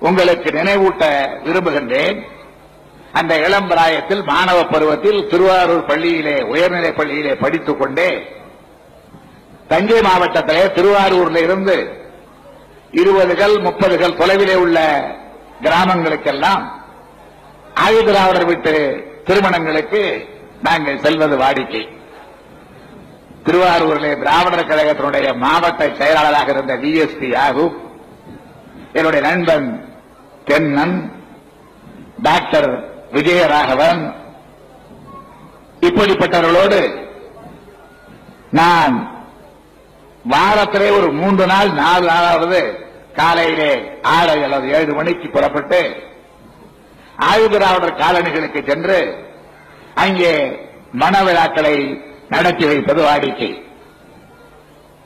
உங்களுக்கு நினைவூட்ட விரும்புகின்றேன். அந்த இளம் பிராயத்தில் மாணவ பருவத்தில் திருவாரூர் பள்ளியிலே உயர்நிலை பள்ளியிலே படித்துக் கொண்டே தஞ்சை மாவட்டத்திலே திருவாரூரில் இருந்து இருபதுகள் முப்பதுகள் தொலைவிலே உள்ள கிராமங்களுக்கெல்லாம் ஆயுதிராவிடர் வீட்டு திருமணங்களுக்கு நாங்கள் செல்வது வாடிக்கை. திருவாரூரிலே திராவிடர் கழகத்தினுடைய மாவட்ட செயலாளராக இருந்த விஎஸ்பி ஆகும். என்னுடைய நண்பன் தென்னன் டாக்டர் விஜயராகவன். இப்படிப்பட்டவர்களோடு நான் வாரத்திலே ஒரு மூன்று நாள் நாலு நாளாவது காலையிலே ஆறு அல்லது ஏழு மணிக்கு புறப்பட்டு ஆயுதிராவிடர் காலனிகளுக்கு சென்று அங்கே மன விழாக்களை நடத்தி வைப்பது வாடிக்கை.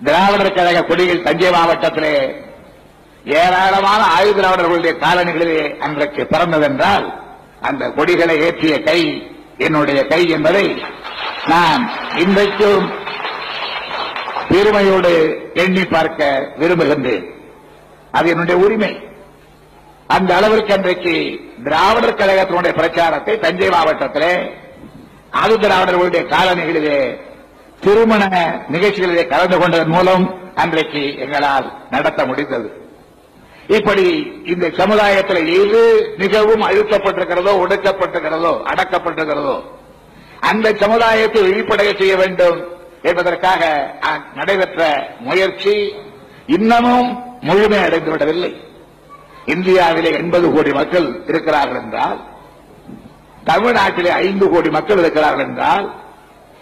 திராவிடர் கழக கொடிகள் தஞ்சை மாவட்டத்திலே ஏராளமான ஆயுதிராவிடர்களுடைய காலனிகளிலே அன்றைக்கு பிறந்ததென்றால் அந்த கொடிகளை ஏற்றிய கை என்னுடைய கை என்பதை நான் இன்றைக்கும் பெருமையோடு எண்ணி பார்க்க விரும்புகின்றேன். அது என்னுடைய உரிமை. அந்த அளவிற்கு அன்றைக்கு திராவிடர் கழகத்தினுடைய பிரச்சாரத்தை தஞ்சை மாவட்டத்திலே ஆது திராவிடர்களுடைய காலனிகளிலே திருமண நிகழ்ச்சிகளிலே கலந்து கொண்டதன் மூலம் அன்றைக்கு எங்களால் நடத்த முடிந்தது. இப்படி இந்த சமுதாயத்தில் எது மிகவும் அழுத்தப்பட்டிருக்கிறதோ ஒடுக்கப்பட்டிருக்கிறதோ அடக்கப்பட்டிருக்கிறதோ அந்த சமுதாயத்தை வெளிப்படைய செய்ய வேண்டும் என்பதற்காக நடைபெற்ற முயற்சி இன்னமும் முழுமை அடைந்துவிடவில்லை. இந்தியாவிலே எண்பது கோடி மக்கள் இருக்கிறார்கள் என்றால் தமிழ்நாட்டிலே ஐந்து கோடி மக்கள் இருக்கிறார்கள் என்றால்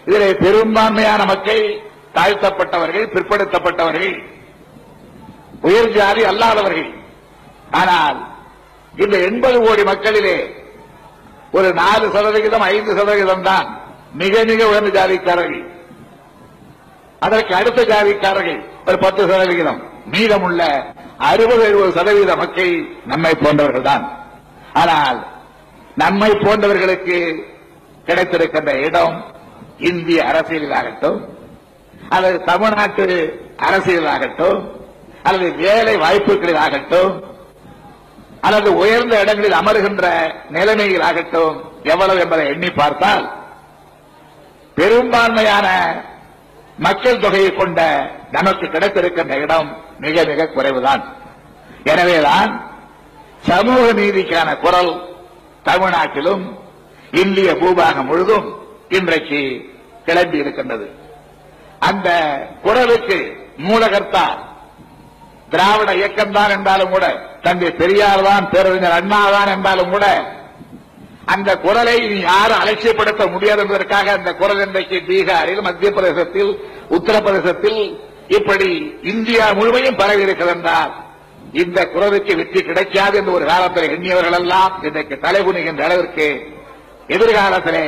இதிலே பெரும்பான்மையான மக்கள் தாழ்த்தப்பட்டவர்கள் பிற்படுத்தப்பட்டவர்கள் உயர் ஜாதி அல்லாதவர்கள். ஆனால் இந்த எண்பது கோடி மக்களிலே ஒரு நாலு சதவிகிதம் ஐந்து சதவிகிதம் தான் மிக மிக உயர்ந்த ஜாதிக்காரர்கள். அதற்கு அடுத்த ஜாதிக்காரர்கள் ஒரு பத்து சதவிகிதம். மீதமுள்ள அறுபது எழுபது சதவீத மக்கள் நம்மை போன்றவர்கள் தான். ஆனால் நம்மை போன்றவர்களுக்கு கிடைத்திருக்கின்ற இடம் இந்திய அரசியலாகட்டும் அல்லது தமிழ்நாட்டு அரசியலாகட்டும் அல்லது வேலை வாய்ப்புகளில் ஆகட்டும் அல்லது உயர்ந்த இடங்களில் அமர்கின்ற நிலைமைகள் நிலைமையிலாகட்டும் எவ்வளவு என்பதை எண்ணி பார்த்தால் பெரும்பான்மையான மக்கள் தொகையை கொண்ட நமக்கு கிடைத்திருக்கின்ற இடம் மிக மிக குறைவுதான். எனவேதான் சமூக நீதிக்கான குரல் தமிழ்நாட்டிலும் இந்திய பூபாகம் முழுதும் இன்றைக்கு கிளம்பி இருக்கின்றது அந்த குரலுக்கு மூலகர்த்தா திராவிட இயக்கம் தான் என்றாலும் கூட தந்தை பெரியார் தான் பேரறிஞர் அண்ணா தான் என்றாலும் கூட அந்த குரலை இனி யாரும் அலட்சியப்படுத்த முடியாது என்பதற்காக அந்த குரல் இன்றைக்கு பீகாரில் மத்திய பிரதேசத்தில் உத்தரப்பிரதேசத்தில் இப்படி இந்தியா முழுமையும் பரவி இருக்கிறது என்றால் இந்த குரலுக்கு வெற்றி கிடைக்காது என்று ஒரு காலத்தில் எண்ணியவர்கள் எல்லாம் இன்றைக்கு தலைகுனிகின்ற அளவிற்கு எதிர்காலத்திலே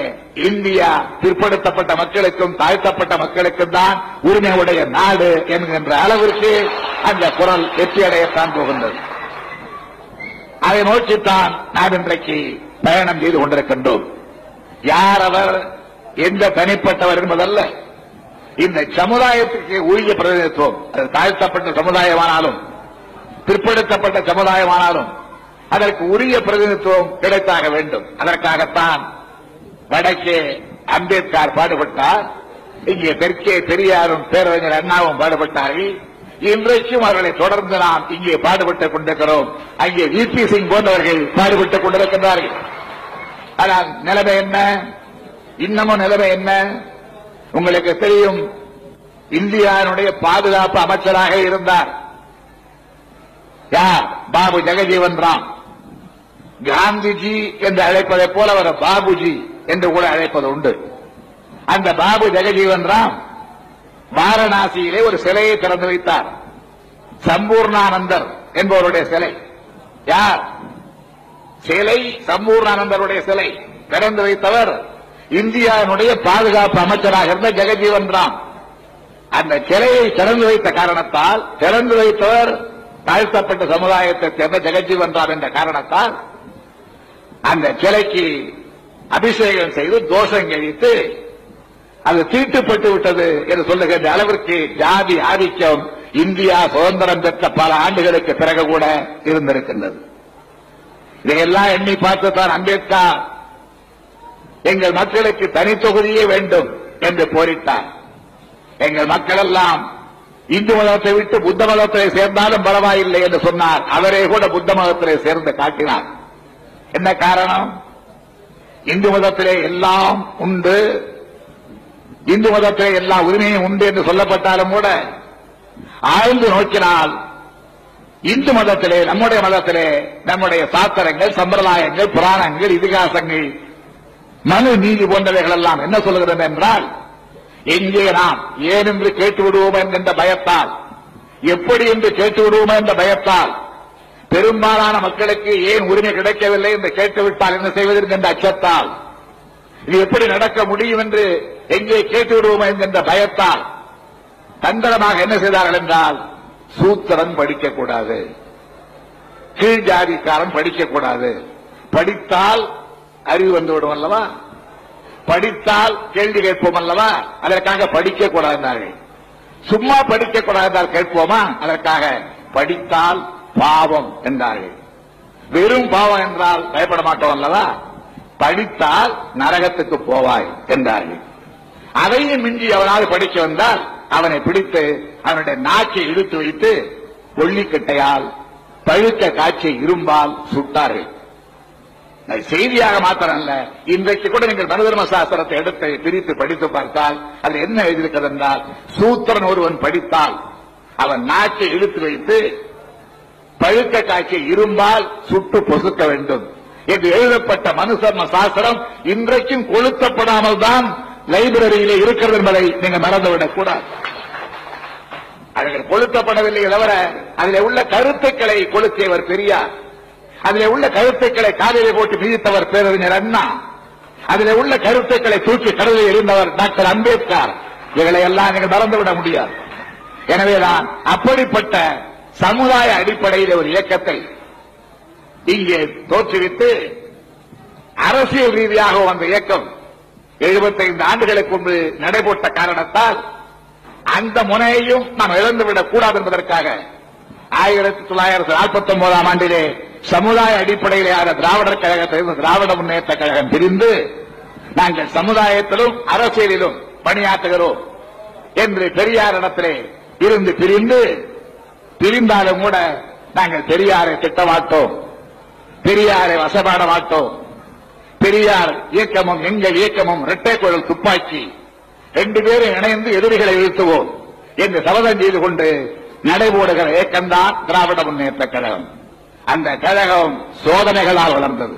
இந்தியா பிற்படுத்தப்பட்ட மக்களுக்கும் தாழ்த்தப்பட்ட மக்களுக்கும் தான் உரிமை உடைய நாடு என்கின்ற அளவிற்கு அந்த குரல் வெற்றியடையத்தான் போகின்றது. அதை நோக்கித்தான் நாம் இன்றைக்கு பயணம் செய்து கொண்டிருக்கின்றோம். யார் அவர் எந்த தனிப்பட்டவர் என்பதல்ல. இந்த சமுதாயத்திற்கு உரிய பிரதிநிதித்துவம் அது தாழ்த்தப்பட்ட சமுதாயமானாலும் பிற்படுத்தப்பட்ட சமுதாயமானாலும் அதற்கு உரிய பிரதிநிதித்துவம் கிடைத்தாக வேண்டும். அதற்காகத்தான் வடக்கே அம்பேத்கர் பாடுபட்டார். இங்கே தெற்கே பெரியாரும் பேரறிஞர் அண்ணாவும் பாடுபட்டார்கள். இன்றைக்கும் அவர்களை தொடர்ந்து நாம் இங்கே பாடுபட்டுக் கொண்டிருக்கிறோம். அங்கே விபி சிங் போன்றவர்கள் பாடுபட்டுக் கொண்டிருக்கின்றார்கள். ஆனால் நிலைமை என்ன? இன்னமும் நிலைமை என்ன? உங்களுக்கு தெரியும் இந்தியாவினுடைய பாதுகாப்பு அமைச்சராக இருந்தார். யார்? பாபு ஜெகஜீவன் ராம். காந்திஜி என்று அழைப்பதைப் போல அவர் பாபுஜி என்று கூட அழைப்பது உண்டு அந்த பாபு ஜெகஜீவன் ராம் வாரணாசியிலே ஒரு சிலையை திறந்து வைத்தார். சம்பூர்ணானந்தர் என்பவருடைய சிலை. யார்? சிலை சம்பூர்ணானந்தருடைய சிலை. திறந்து வைத்தவர் இந்தியாவினுடைய பாதுகாப்பு அமைச்சராக இருந்த ஜெகஜீவன் ராம். அந்த சிலையை திறந்து வைத்த காரணத்தால் திறந்து வைத்தவர் தாழ்த்தப்பட்ட சமுதாயத்தை சேர்ந்த ஜெகஜீவன் ராம் என்ற காரணத்தால் அந்த சிலைக்கு அபிஷேகம் செய்து தோஷம் கழித்து அது தீட்டுப்பட்டு விட்டது என்று சொல்லுகின்ற அளவிற்கு ஜாதி ஆதிக்கம் இந்தியா சுதந்திரம் பெற்ற பல ஆண்டுகளுக்கு பிறகு கூட இருந்திருக்கின்றது. இதையெல்லாம் எண்ணி பார்த்துத்தான் அம்பேத்கர் எங்கள் மக்களுக்கு தனி தொகுதியே வேண்டும் என்று போரிட்டார். எங்கள் மக்கள் எல்லாம் இந்து மதத்தை விட்டு புத்த மதத்தை சேர்ந்தாலும் பரவாயில்லை என்று சொன்னார். அவரே கூட புத்த மதத்திலே சேர்ந்து காட்டினார். என்ன காரணம்? இந்து மதத்திலே எல்லாம் உண்டு. இந்து மதத்திலே எல்லா உரிமையும் உண்டு என்று சொல்லப்பட்டாலும் கூட ஆழ்ந்து நோக்கினால் இந்து மதத்திலே நம்முடைய மதத்திலே நம்முடைய சாஸ்திரங்கள் சம்பிரதாயங்கள் புராணங்கள் இதிகாசங்கள் மனு நீதி போன்றவைகள் எல்லாம் என்ன சொல்கிறது என்றால் எங்கே நாம் ஏன் என்று கேட்டு விடுவோம் என்கின்ற பயத்தால் எப்படி என்று கேட்டு விடுவோம் என்ற பயத்தால் பெரும்பாலான மக்களுக்கு ஏன் உரிமை கிடைக்கவில்லை என்று கேட்டுவிட்டால் என்ன செய்வது என்கின்ற அச்சத்தால்? இது எப்படி நடக்க முடியும் என்று எங்கே கேட்டு விடுவோம் என்கின்ற பயத்தால்? தந்திரமாக என்ன செய்தார்கள் என்றால் சூத்திரன் படிக்கக்கூடாது கீழ் ஜாதிக்காரன் படிக்கக்கூடாது படித்தால் அறிவு வந்துவிடும் அல்லவா? படித்தால் கேள்வி கேட்போம் அல்லவா? அதற்காக படிக்கக்கூடாது சும்மா படிக்கக்கூடாது என்றால் கேட்போமா? அதற்காக படித்தால் பாவம் என்றார்கள். வெறும் பாவம் என்றால் பயப்பட மாட்டோம் அல்லவா? படித்தால் நரகத்துக்கு போவாய் என்றார்கள். அதையும் மிஞ்சி அவனால் படிக்க வந்தால் அவனை பிடித்து அவனுடைய நாச்சை இழுத்து வைத்து கொள்ளிக்கட்டையால் பழுத்த காட்சியை இரும்பால் சுட்டார்கள். செய்தியாக மாத்திரம் அல்ல இன்றைக்கு கூட நீங்கள் மனுதர்ம சாஸ்திரத்தை எடுத்து பிரித்து படித்து பார்த்தால் அது என்ன எழுதியிருக்கிறது என்றால் சூத்திரன் ஒருவன் படித்தால் அவன் நாட்டை இழுத்து வைத்து பழுக்க காய்ச்சி இரும்பால் சுட்டு பொசுக்க வேண்டும் என்று எழுதப்பட்ட மனுசர்ம சாஸ்திரம் இன்றைக்கும் கொளுத்தப்படாமல் தான் லைப்ரரியிலே இருக்கிறது என்பதை நீங்க மறந்துவிடக் கூடாது. அவர்கள் கொளுத்தப்படவில்லை தவிர அதில் உள்ள கருத்துக்களை கொளுத்தியவர் பெரியார். அதில் உள்ள கருத்துக்களை காலையிலே போட்டு மிதித்தவர் பேரறிஞர் அண்ணா. அதில் உள்ள கருத்துக்களை தூக்கி கடலில் எறிந்தவர் டாக்டர் அம்பேத்கர். இவைகளை எல்லாம் நீங்கள் மறந்துவிட முடியாது. எனவேதான் அப்படிப்பட்ட சமுதாய அடிப்படையில் ஒரு இயக்கத்தை இங்கே தோற்றுவித்து அரசியல் ரீதியாக வந்த இயக்கம் 75 ஆண்டுகளுக்கு முன்பு நடைபெற்ற காரணத்தால் அந்த முனையையும் நாம் இழந்துவிடக் கூடாது என்பதற்காக ஆயிரத்தி தொள்ளாயிரத்தி நாற்பத்தி ஒன்பதாம் ஆண்டிலே சமுதாய அடிப்படையிலான திராவிடர் கழகத்திலிருந்து திராவிட முன்னேற்ற கழகம் பிரிந்து நாங்கள் சமுதாயத்திலும் அரசியலிலும் பணியாற்றுகிறோம் என்று பெரியாரிடத்திலே இருந்து பிரிந்து பிரிந்தாலும் கூட நாங்கள் பெரியாரை திட்டமாட்டோம். பெரியாரை வசப்பாட மாட்டோம் பெரியார் இயக்கமும் எங்கள் இயக்கமும் இரட்டை குழல் துப்பாக்கி. ரெண்டு பேரும் இணைந்து எதிரிகளை வீழ்த்துவோம் என்று சபதம் செய்து கொண்டு நடைபோடுகிற இயக்கம்தான் திராவிட முன்னேற்ற கழகம். அந்த கழகம் சோதனைகளால் வளர்ந்தது.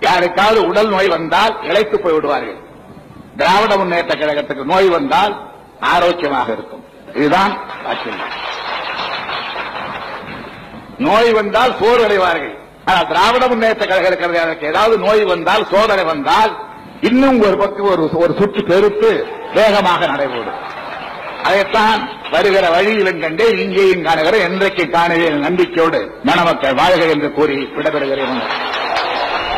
யாருக்காவது உடல் நோய் வந்தால் இழைத்து போய்விடுவார்கள் திராவிட முன்னேற்ற கழகத்துக்கு நோய் வந்தால் ஆரோக்கியமாக இருக்கும். இதுதான் ஆச்சரியம். நோய் வந்தால் சோறு அடைவார்கள் ஆனால் திராவிட முன்னேற்ற கழக இருக்கிறது ஏதாவது நோய் வந்தால் சோதனை வந்தால் இன்னும் ஒரு பக்கம் ஒரு ஒரு சுற்று பெருத்து வேகமாக நடைபெறும் அதைத்தான் வருகிற வழியிலும் கண்டே இங்கேயும் காணுகிற என்றைக்கு காணுகிற நம்பிக்கையோடு மணமக்கள் வாழ்க என்று கூறி விடைபெறுகிறேன்.